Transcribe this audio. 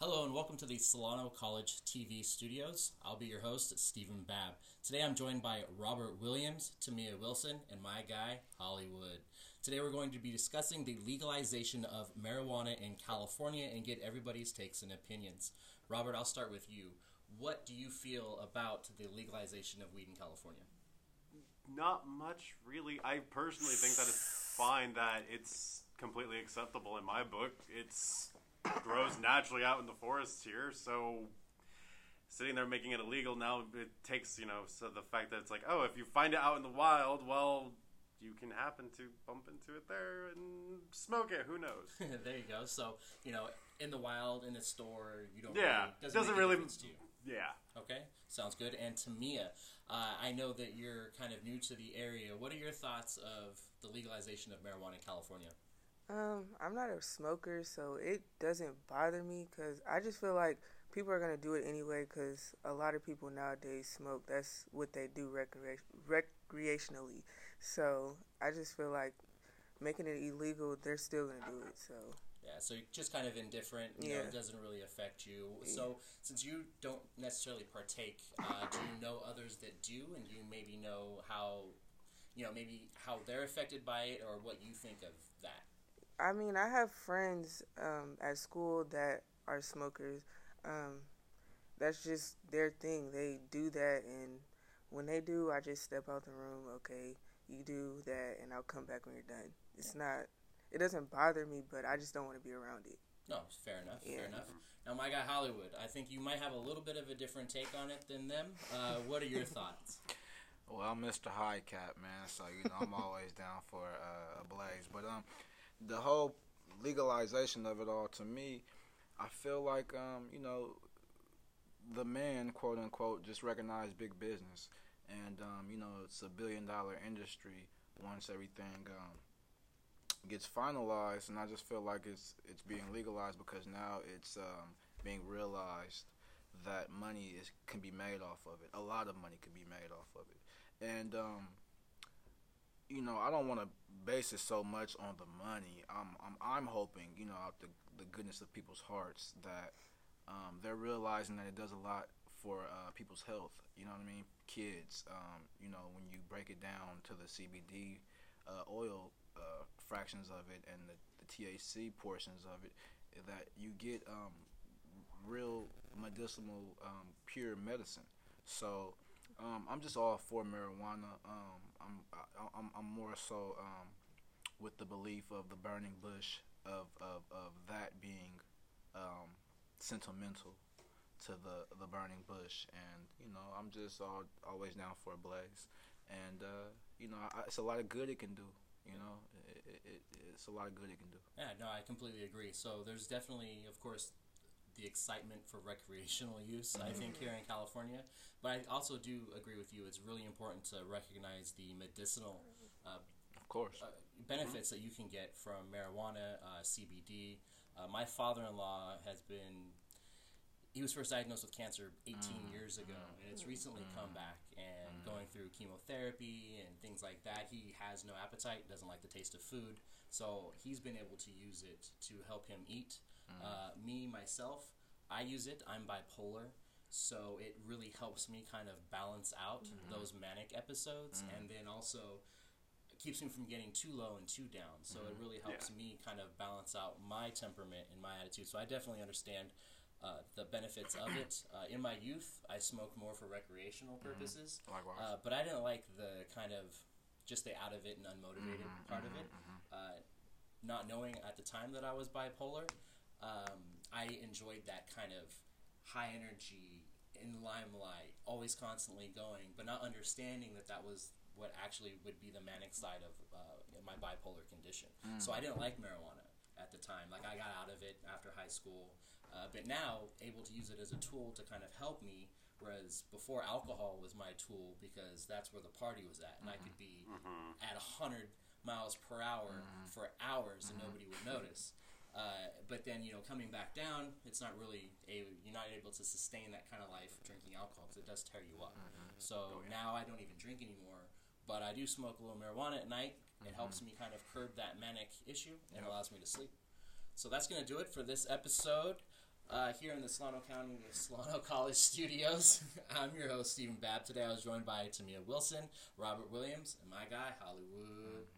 Hello and welcome to the Solano College TV studios. I'll be your host, Stephen Babb. Today I'm joined by Robert Williams, Tamia Wilson, and my guy, Hollywood. Today we're going to be discussing the legalization of marijuana in California and get everybody's takes and opinions. Robert, I'll start with you. What do you feel about the legalization of weed in California? Not much, really. I personally think that it's fine that it's completely acceptable in my book. It's grows naturally out in the forests here, so sitting there making it illegal now it takes you know so the fact that it's like oh if you find it out in the wild well you can happen to bump into it there and smoke it who knows there you go so you know in the wild in the store you don't yeah really, doesn't, a really to you. yeah Okay, sounds good. And Tamia, uh, I know that you're kind of new to the area. What are your thoughts of the legalization of marijuana in California? Um, I'm not a smoker, so it doesn't bother me because I just feel like people are gonna do it anyway. Because a lot of people nowadays smoke. That's what they do recre- recreationally. So I just feel like making it illegal, they're still gonna do it. So Yeah, so you're just kind of indifferent. You know, Yeah. it doesn't really affect you. So since you don't necessarily partake, uh, do you know others that do, and do you maybe know how, you know, maybe how they're affected by it, or what you think of that? I mean, I have friends um, at school that are smokers. Um, that's just their thing. They do that, and when they do, I just step out the room. Okay, you do that, and I'll come back when you're done. It's not. It doesn't bother me, but I just don't want to be around it. No, fair enough. Fair enough. Now, my guy Hollywood, I think you might have a little bit of a different take on it than them. Uh, what are your thoughts? Well, I'm Mr. High Cap, man. So you know, I'm always down for uh, a blaze. But um, the whole legalization of it all, to me, I feel like um, you know, the man, quote unquote, just recognized big business, and um, you know, it's a billion dollar industry once everything um gets finalized, and I just feel like it's it's being legalized because now it's um being realized that money is can be made off of it. A lot of money can be made off of it, and um, you know, I don't want to base it so much on the money. I'm I'm I'm hoping, you know, out the the goodness of people's hearts that um, they're realizing that it does a lot for uh, people's health. You know what I mean? Kids, um, you know, when you break it down to the CBD uh, oil uh, fractions of it and the, the THC portions of it, that you get um, real medicinal, um, pure medicine. So um, I'm just all for marijuana. Um, I'm, I, I'm I'm more so um, with the belief of the burning bush of of, of that being um, sentimental to the the burning bush, and you know I'm just all, always down for a blaze, and uh, you know I, it's a lot of good it can do. You know, it, it, it, it's a lot of good it can do. Yeah, no, I completely agree. So there's definitely, of course, the excitement for recreational use, I think, here in California. But I also do agree with you. It's really important to recognize the medicinal uh, Of course. uh, benefits that you can get from marijuana, uh, CBD. Uh, my father-in-law has been. He was first diagnosed with cancer 18 years ago, and it's recently come back. And going through chemotherapy and things like that, he has no appetite, doesn't like the taste of food. So he's been able to use it to help him eat. Uh, me myself, I use it. I'm bipolar, so it really helps me kind of balance out those manic episodes, and then also keeps me from getting too low and too down. So it really helps me kind of balance out my temperament and my attitude. So I definitely understand uh, the benefits of it. Uh, in my youth, I smoked more for recreational purposes, Likewise. uh, but I didn't like the kind of just the out of it and unmotivated part of it. Uh, not knowing at the time that I was bipolar, um, I enjoyed that kind of high energy in limelight, always constantly going, but not understanding that that was what actually would be the manic side of uh, my bipolar condition. So I didn't like marijuana at the time. Like I got out of it after high school, uh, but now able to use it as a tool to kind of help me. Whereas before, alcohol was my tool because that's where the party was at, and I could be at hundred miles per hour for hours and nobody would notice. Uh, but then you know coming back down, it's not really a you're not able to sustain that kind of life drinking alcohol because it does tear you up. So now I don't even drink anymore, but I do smoke a little marijuana at night. It helps me kind of curb that manic issue and allows me to sleep. So that's gonna do it for this episode. uh, here in the Solano County Solano College studios. I'm your host, Stephen Babb. Today I was joined by Tamia Wilson, Robert Williams, and my guy, Hollywood. Mhm.